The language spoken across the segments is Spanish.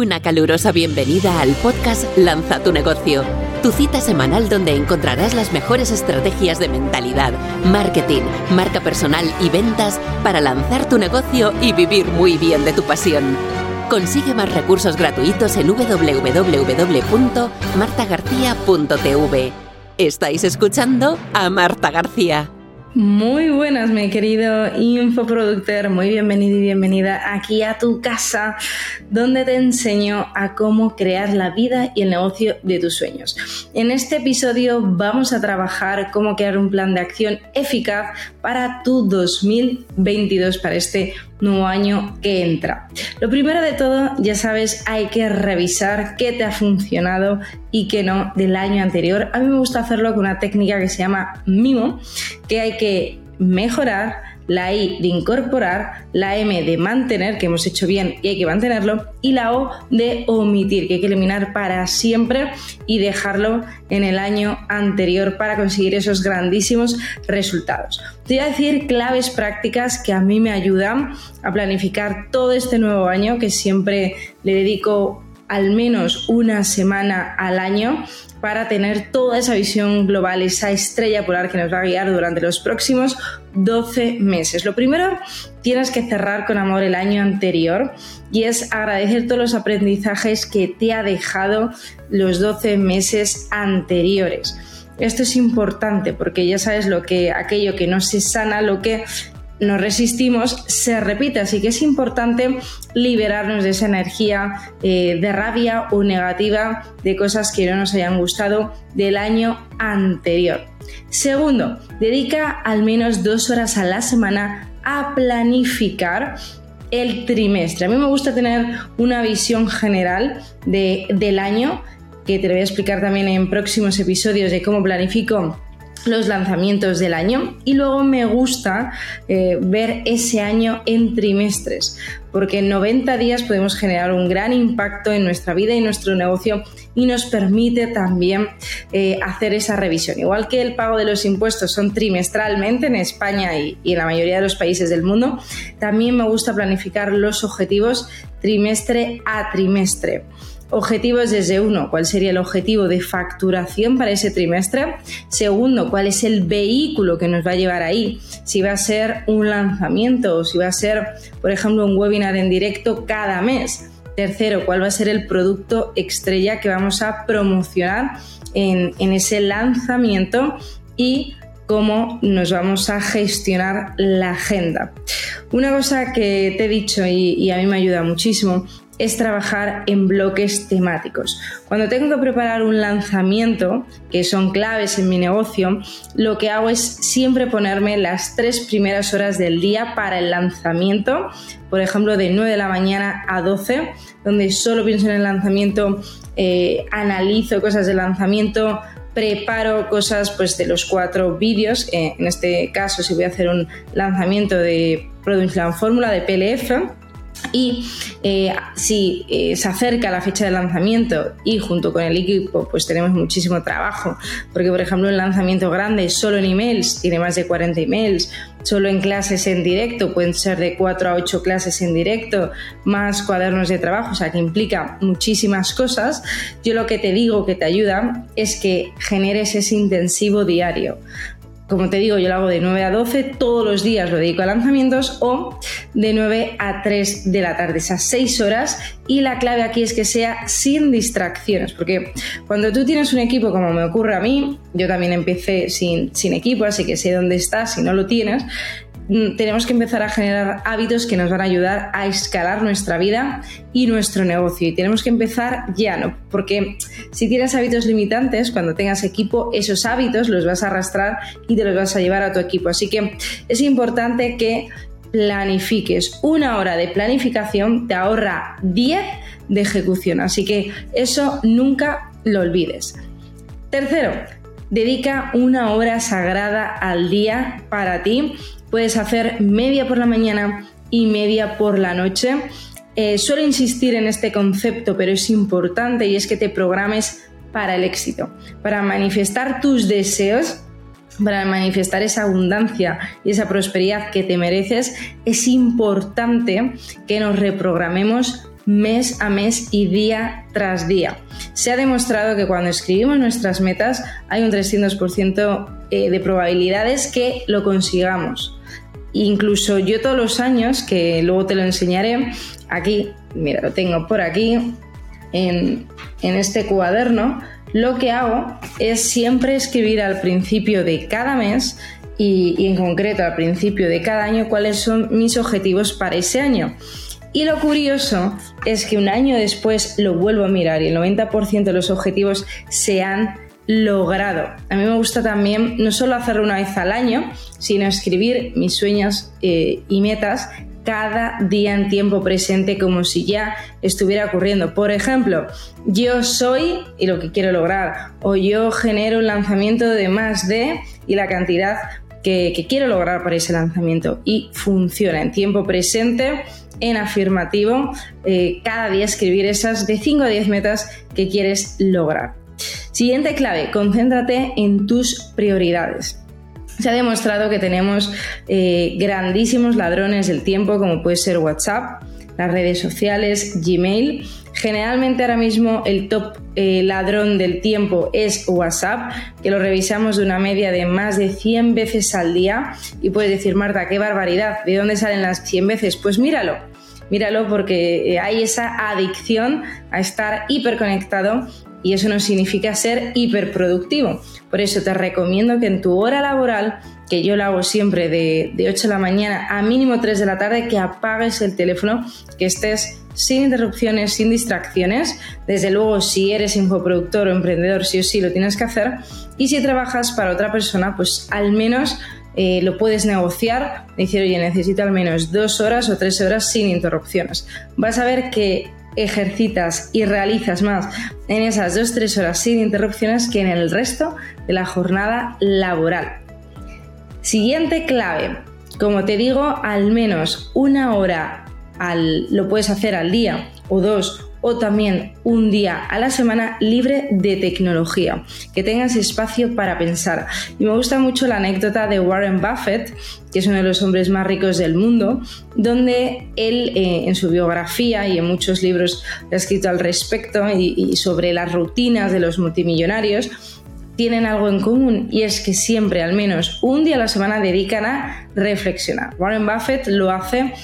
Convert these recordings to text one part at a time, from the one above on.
Una calurosa bienvenida al podcast Lanza tu negocio, tu cita semanal donde encontrarás las mejores estrategias de mentalidad, marketing, marca personal y ventas para lanzar tu negocio y vivir muy bien de tu pasión. Consigue más recursos gratuitos en www.martagarcía.tv. Estáis escuchando a Marta García. Muy buenas, mi querido infoproductor. Muy bienvenido y bienvenida aquí a tu casa, donde te enseño a cómo crear la vida y el negocio de tus sueños. En este episodio vamos a trabajar cómo crear un plan de acción eficaz para tu 2022, para este nuevo año que entra. Lo primero de todo, ya sabes, hay que revisar qué te ha funcionado y qué no del año anterior. A mí me gusta hacerlo con una técnica que se llama mimo, que hay que mejorar la I de incorporar, la M de mantener, que hemos hecho bien y hay que mantenerlo, y la O de omitir, que hay que eliminar para siempre y dejarlo en el año anterior para conseguir esos grandísimos resultados. Te voy a decir claves prácticas que a mí me ayudan a planificar todo este nuevo año, que siempre le dedico al menos una semana al año para tener toda esa visión global, esa estrella polar que nos va a guiar durante los próximos 12 meses. Lo primero, tienes que cerrar con amor el año anterior y es agradecer todos los aprendizajes que te ha dejado los 12 meses anteriores. Esto es importante porque ya sabes lo que aquello que no se sana, lo que nos resistimos se repite, así que es importante liberarnos de esa energía eh, de rabia o negativa de cosas que no nos hayan gustado del año anterior. Segundo, dedica al menos dos horas a la semana a planificar el trimestre. A mí me gusta tener una visión general del año, que te lo voy a explicar también en próximos episodios de cómo planifico los lanzamientos del año y luego me gusta eh, ver ese año en trimestres porque en 90 días podemos generar un gran impacto en nuestra vida y nuestro negocio y nos permite también eh, hacer esa revisión. Igual que el pago de los impuestos son trimestralmente en España y en la mayoría de los países del mundo, también me gusta planificar los objetivos trimestre a trimestre. Objetivos desde uno, cuál sería el objetivo de facturación para ese trimestre. Segundo, cuál es el vehículo que nos va a llevar ahí. Si va a ser un lanzamiento o si va a ser, por ejemplo, un webinar en directo cada mes. Tercero, cuál va a ser el producto estrella que vamos a promocionar en, ese lanzamiento y cómo nos vamos a gestionar la agenda. Una cosa que te he dicho y, y, a mí me ayuda muchísimo es trabajar en bloques temáticos. Cuando tengo que preparar un lanzamiento, que son claves en mi negocio, lo que hago es siempre ponerme las tres primeras horas del día para el lanzamiento, por ejemplo, de 9 de la mañana a 12, donde solo pienso en el lanzamiento, eh, analizo cosas del lanzamiento, preparo cosas pues de los cuatro vídeos. Eh, en este caso, si voy a hacer un lanzamiento de Product Plan Fórmula de PLF, y eh, si eh, se acerca la fecha de lanzamiento y junto con el equipo pues tenemos muchísimo trabajo, porque por ejemplo un lanzamiento grande solo en emails tiene más de 40 emails, solo en clases en directo pueden ser de 4 a 8 clases en directo, más cuadernos de trabajo, o sea que implica muchísimas cosas, yo lo que te digo que te ayuda es que generes ese intensivo diario como te digo, yo lo hago de 9 a 12, todos los días lo dedico a lanzamientos o de 9 a 3 de la tarde, esas 6 horas. Y la clave aquí es que sea sin distracciones, porque cuando tú tienes un equipo como me ocurre a mí, yo también empecé sin, sin equipo, así que sé dónde estás si no lo tienes, tenemos que empezar a generar hábitos que nos van a ayudar a escalar nuestra vida y nuestro negocio. Y tenemos que empezar ya, ¿no? Porque si tienes hábitos limitantes, cuando tengas equipo, esos hábitos los vas a arrastrar y te los vas a llevar a tu equipo. Así que es importante que planifiques. Una hora de planificación te ahorra 10 de ejecución. Así que eso nunca lo olvides. Tercero, dedica una hora sagrada al día para ti Puedes hacer media por la mañana y media por la noche. Eh, suelo insistir en este concepto, pero es importante y es que te programes para el éxito, para manifestar tus deseos, para manifestar esa abundancia y esa prosperidad que te mereces, es importante que nos reprogramemos mes a mes y día tras día. Se ha demostrado que cuando escribimos nuestras metas hay un 300% eh, de probabilidades que lo consigamos. Incluso yo todos los años, que luego te lo enseñaré, aquí, mira, lo tengo por aquí, en, este cuaderno, lo que hago es siempre escribir al principio de cada mes y, y, en concreto al principio de cada año cuáles son mis objetivos para ese año. Y lo curioso es que un año después lo vuelvo a mirar y el 90% de los objetivos se han logrado. A mí me gusta también no solo hacerlo una vez al año, sino escribir mis sueños eh, y metas cada día en tiempo presente como si ya estuviera ocurriendo. Por ejemplo, yo soy y lo que quiero lograr, o yo genero un lanzamiento de más de y la cantidad que, quiero lograr para ese lanzamiento y funciona en tiempo presente en afirmativo, eh, cada día escribir esas de 5 a 10 metas que quieres lograr. Siguiente clave, concéntrate en tus prioridades. Se ha demostrado que tenemos eh, grandísimos ladrones del tiempo, como puede ser WhatsApp, las redes sociales, Gmail. Generalmente ahora mismo el top eh, ladrón del tiempo es WhatsApp, que lo revisamos de una media de más de 100 veces al día. Y puedes decir, Marta, qué barbaridad, ¿de dónde salen las 100 veces? Pues míralo, míralo porque eh, hay esa adicción a estar hiperconectado y eso no significa ser hiperproductivo. Por eso te recomiendo que en tu hora laboral, que yo la hago siempre de, 8 de la mañana a mínimo 3 de la tarde, que apagues el teléfono, que estés sin interrupciones, sin distracciones. Desde luego, si eres infoproductor o emprendedor, sí o sí lo tienes que hacer. Y si trabajas para otra persona, pues al menos eh, lo puedes negociar, decir, oye, necesito al menos dos horas o tres horas sin interrupciones. Vas a ver que ejercitas y realizas más en esas dos tres horas sin interrupciones que en el resto de la jornada laboral. Siguiente clave. Como te digo, al menos una hora al, lo puedes hacer al día o dos o también un día a la semana libre de tecnología, que tengas espacio para pensar. Y me gusta mucho la anécdota de Warren Buffett, que es uno de los hombres más ricos del mundo, donde él eh, en su biografía y en muchos libros ha escrito al respecto y sobre las rutinas de los multimillonarios, tienen algo en común y es que siempre al menos un día a la semana dedican a reflexionar. Warren Buffett lo hace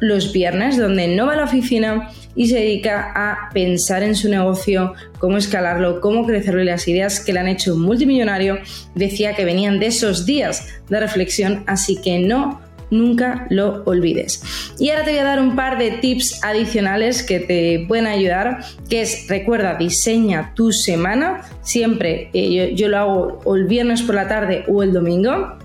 los viernes, donde no va a la oficina y se dedica a pensar en su negocio, cómo escalarlo, cómo crecerlo las ideas que le han hecho multimillonario. Decía que venían de esos días de reflexión, así que no nunca lo olvides. Y ahora te voy a dar un par de tips adicionales que te pueden ayudar, que es, recuerda, diseña tu semana, siempre eh, yo, lo hago o el viernes por la tarde o el domingo,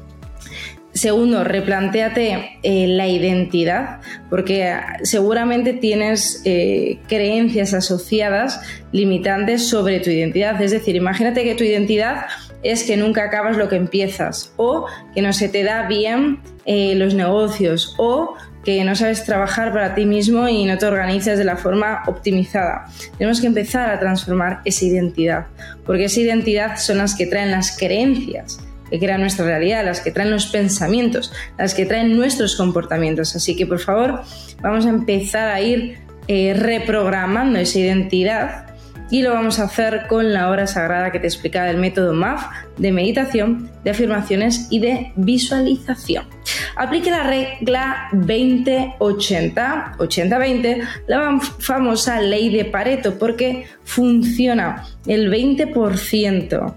Segundo, replantéate eh, la identidad, porque seguramente tienes eh, creencias asociadas limitantes sobre tu identidad. Es decir, imagínate que tu identidad es que nunca acabas lo que empiezas, o que no se te da bien eh, los negocios, o que no sabes trabajar para ti mismo y no te organizas de la forma optimizada. Tenemos que empezar a transformar esa identidad, porque esa identidad son las que traen las creencias que crean nuestra realidad, las que traen los pensamientos, las que traen nuestros comportamientos. Así que por favor, vamos a empezar a ir eh, reprogramando esa identidad y lo vamos a hacer con la hora sagrada que te explicaba del método MAF de meditación, de afirmaciones y de visualización. Aplique la regla 20-80, 80-20, la famosa ley de Pareto, porque funciona el 20%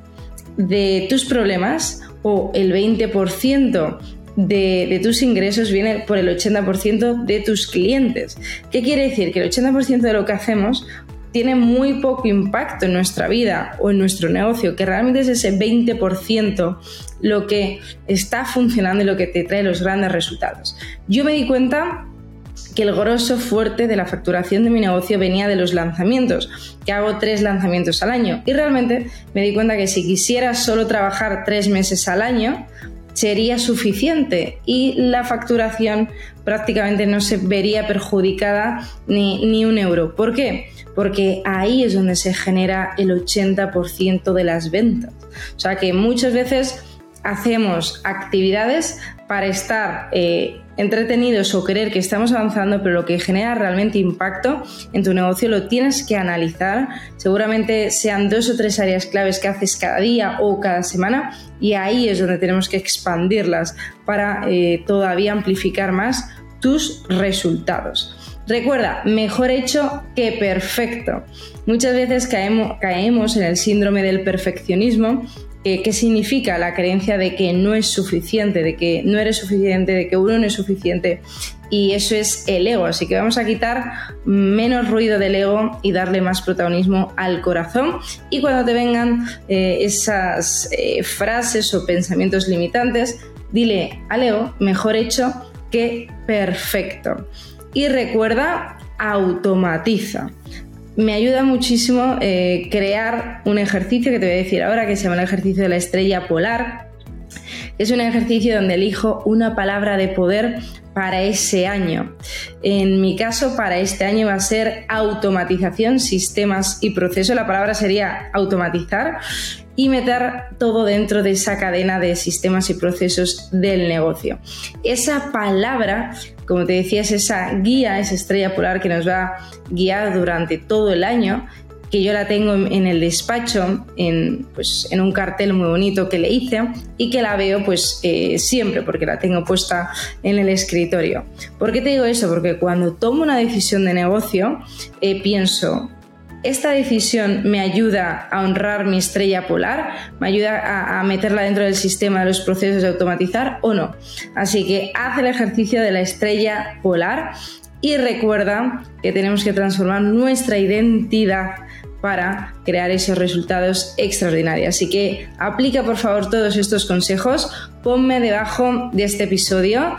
de tus problemas o el 20% de, de, tus ingresos viene por el 80% de tus clientes. ¿Qué quiere decir? Que el 80% de lo que hacemos tiene muy poco impacto en nuestra vida o en nuestro negocio, que realmente es ese 20% lo que está funcionando y lo que te trae los grandes resultados. Yo me di cuenta que el grosso fuerte de la facturación de mi negocio venía de los lanzamientos, que hago tres lanzamientos al año. Y realmente me di cuenta que si quisiera solo trabajar tres meses al año, sería suficiente y la facturación prácticamente no se vería perjudicada ni, ni un euro. ¿Por qué? Porque ahí es donde se genera el 80% de las ventas. O sea que muchas veces hacemos actividades para estar eh, entretenidos o creer que estamos avanzando, pero lo que genera realmente impacto en tu negocio lo tienes que analizar. Seguramente sean dos o tres áreas claves que haces cada día o cada semana y ahí es donde tenemos que expandirlas para eh, todavía amplificar más tus resultados. Recuerda, mejor hecho que perfecto. Muchas veces caemos, caemos en el síndrome del perfeccionismo ¿Qué significa la creencia de que no es suficiente, de que no eres suficiente, de que uno no es suficiente? Y eso es el ego, así que vamos a quitar menos ruido del ego y darle más protagonismo al corazón. Y cuando te vengan eh, esas eh, frases o pensamientos limitantes, dile al ego, mejor hecho que perfecto. Y recuerda, automatiza me ayuda muchísimo eh, crear un ejercicio que te voy a decir ahora, que se llama el ejercicio de la estrella polar. Es un ejercicio donde elijo una palabra de poder para ese año. En mi caso, para este año va a ser automatización, sistemas y proceso. La palabra sería automatizar y meter todo dentro de esa cadena de sistemas y procesos del negocio. Esa palabra, como te decía, es esa guía, esa estrella polar que nos va a guiar durante todo el año que yo la tengo en el despacho, en, pues, en un cartel muy bonito que le hice y que la veo pues eh, siempre porque la tengo puesta en el escritorio. ¿Por qué te digo eso? Porque cuando tomo una decisión de negocio eh, pienso, esta decisión me ayuda a honrar mi estrella polar, me ayuda a, meterla dentro del sistema de los procesos de automatizar o no. Así que haz el ejercicio de la estrella polar y recuerda que tenemos que transformar nuestra identidad para crear esos resultados extraordinarios. Así que aplica por favor todos estos consejos, ponme debajo de este episodio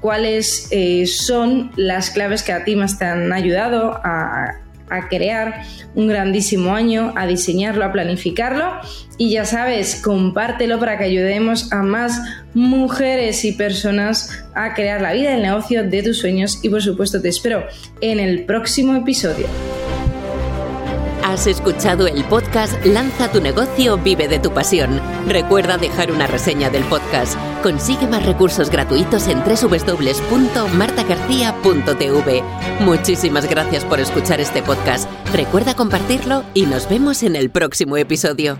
cuáles eh, son las claves que a ti más te han ayudado a a crear un grandísimo año, a diseñarlo, a planificarlo y ya sabes, compártelo para que ayudemos a más mujeres y personas a crear la vida y el negocio de tus sueños y por supuesto te espero en el próximo episodio. Has escuchado el podcast Lanza tu negocio, vive de tu pasión. Recuerda dejar una reseña del podcast. Consigue más recursos gratuitos en www.martagarcía.tv. Muchísimas gracias por escuchar este podcast. Recuerda compartirlo y nos vemos en el próximo episodio.